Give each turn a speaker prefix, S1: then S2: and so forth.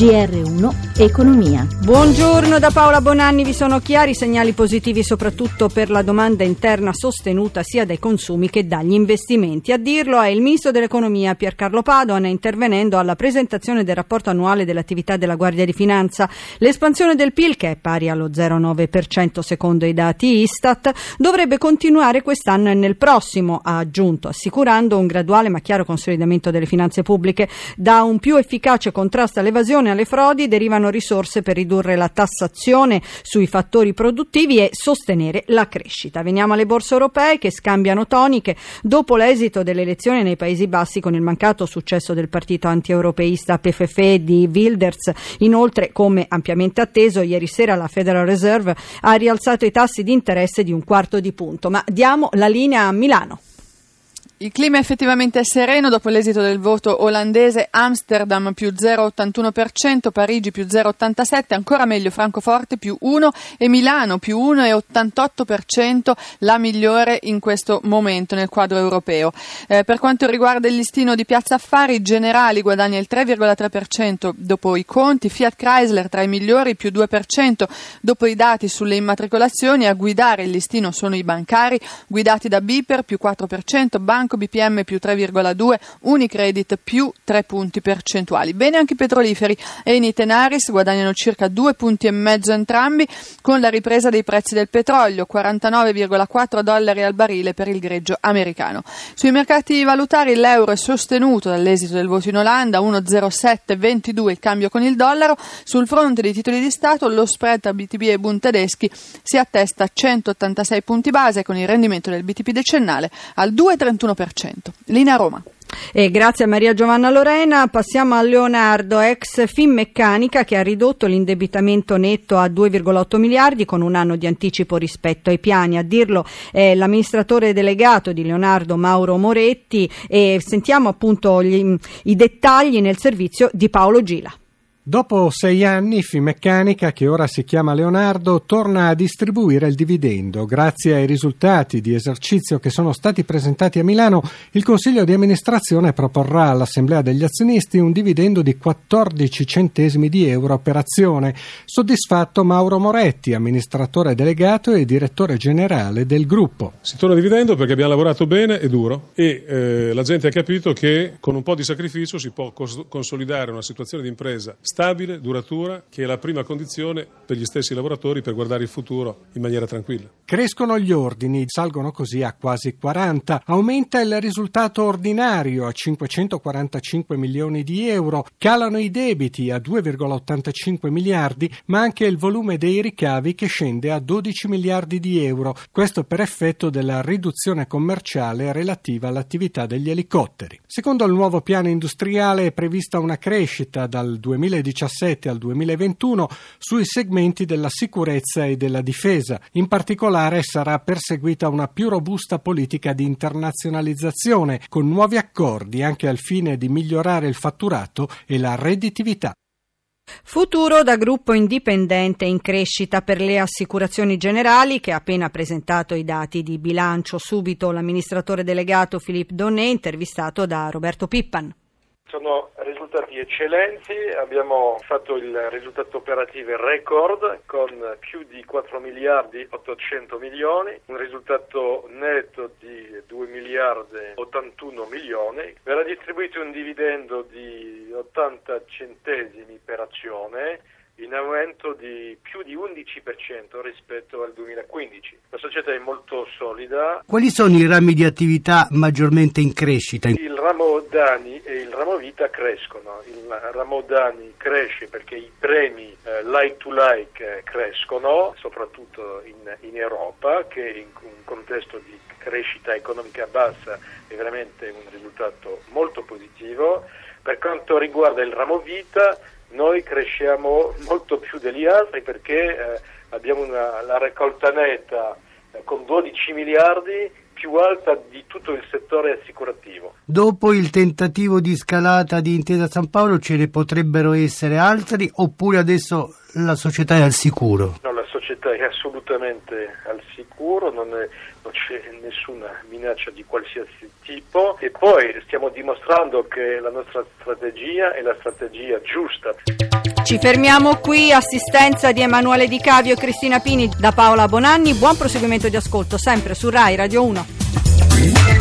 S1: GR1 Economia.
S2: Buongiorno da Paola Bonanni, vi sono chiari segnali positivi soprattutto per la domanda interna sostenuta sia dai consumi che dagli investimenti. A dirlo è il ministro dell'economia Piercarlo Padoan intervenendo alla presentazione del rapporto annuale dell'attività della Guardia di Finanza. L'espansione del PIL, che è pari allo 0,9% secondo i dati Istat, dovrebbe continuare quest'anno e nel prossimo, ha aggiunto, assicurando un graduale ma chiaro consolidamento delle finanze pubbliche. Da un più efficace contrasto all'evasione alle frodi derivano risorse per ridurre la tassazione sui fattori produttivi e sostenere la crescita. Veniamo alle borse europee che scambiano toniche dopo l'esito delle elezioni nei Paesi Bassi con il mancato successo del partito anti-europeista PFF di Wilders. Inoltre, come ampiamente atteso, ieri sera la Federal Reserve ha rialzato i tassi di interesse di un quarto di punto. Ma diamo la linea a Milano.
S3: Il clima effettivamente è sereno dopo l'esito del voto olandese Amsterdam più 0,81%, Parigi più 0,87%, ancora meglio Francoforte più 1% e Milano più 1,88%, la migliore in questo momento nel quadro europeo. Eh, per quanto riguarda il listino di Piazza Affari, Generali guadagna il 3,3% dopo i conti, Fiat Chrysler tra i migliori più 2% dopo i dati sulle immatricolazioni, a guidare il listino sono i bancari guidati da Biper più 4%, Banco Banco BPM più 3,2, Unicredit più 3 punti percentuali. Bene anche i petroliferi e i Nitenaris guadagnano circa 2 punti e mezzo entrambi con la ripresa dei prezzi del petrolio, 49,4 dollari al barile per il greggio americano. Sui mercati valutari l'euro è sostenuto dall'esito del voto in Olanda, 1,0722 il cambio con il dollaro. Sul fronte dei titoli di Stato lo spread tra BTP e Bund tedeschi si attesta a 186 punti base con il rendimento del BTP decennale al 2,31%. Linea Roma.
S2: E grazie a Maria Giovanna Lorena passiamo a Leonardo, ex Finmeccanica che ha ridotto l'indebitamento netto a 2,8 miliardi con un anno di anticipo rispetto ai piani. A dirlo è l'amministratore delegato di Leonardo Mauro Moretti e sentiamo appunto gli, i dettagli nel servizio di Paolo Gila.
S4: Dopo sei anni, Finmeccanica, che ora si chiama Leonardo, torna a distribuire il dividendo. Grazie ai risultati di esercizio che sono stati presentati a Milano, il Consiglio di amministrazione proporrà all'Assemblea degli azionisti un dividendo di 14 centesimi di euro per azione. Soddisfatto Mauro Moretti, amministratore delegato e direttore generale del gruppo.
S5: Si torna dividendo perché abbiamo lavorato bene e duro e eh, la gente ha capito che con un po' di sacrificio si può cos- consolidare una situazione di impresa stabile, duratura, che è la prima condizione per gli stessi lavoratori per guardare il futuro in maniera tranquilla.
S4: Crescono gli ordini, salgono così a quasi 40, aumenta il risultato ordinario a 545 milioni di euro, calano i debiti a 2,85 miliardi, ma anche il volume dei ricavi che scende a 12 miliardi di euro, questo per effetto della riduzione commerciale relativa all'attività degli elicotteri. Secondo il nuovo piano industriale è prevista una crescita dal 2020 2017 al 2021 sui segmenti della sicurezza e della difesa. In particolare sarà perseguita una più robusta politica di internazionalizzazione con nuovi accordi anche al fine di migliorare il fatturato e la redditività.
S2: Futuro da gruppo indipendente in crescita per le assicurazioni generali che ha appena presentato i dati di bilancio. Subito l'amministratore delegato Philippe Donnet intervistato da Roberto Pippan.
S6: Sono risultati eccellenti, abbiamo fatto il risultato operativo record con più di 4 miliardi 800 milioni, un risultato netto di 2 miliardi 81 milioni, verrà distribuito un dividendo di 80 centesimi per azione in aumento di più di 11% rispetto al 2015. La società è molto solida.
S7: Quali sono i rami di attività maggiormente in crescita?
S6: Il ramo Dani e il ramo Vita crescono. Il ramo Dani cresce perché i premi eh, like to like eh, crescono, soprattutto in, in Europa, che in un contesto di crescita economica bassa è veramente un risultato molto positivo. Per quanto riguarda il ramo Vita, noi cresciamo molto più degli altri perché eh, abbiamo una, la raccolta netta eh, con 12 miliardi più alta di tutto il settore assicurativo.
S7: Dopo il tentativo di scalata di Intesa San Paolo ce ne potrebbero essere altri oppure adesso la società è al sicuro?
S6: No, la società è assolutamente al sicuro, non, è, non c'è nessuna minaccia di qualsiasi tipo e poi stiamo dimostrando che la nostra strategia è la strategia giusta.
S2: Ci fermiamo qui, assistenza di Emanuele Di Cavio e Cristina Pini da Paola Bonanni. Buon proseguimento di ascolto sempre su Rai Radio 1.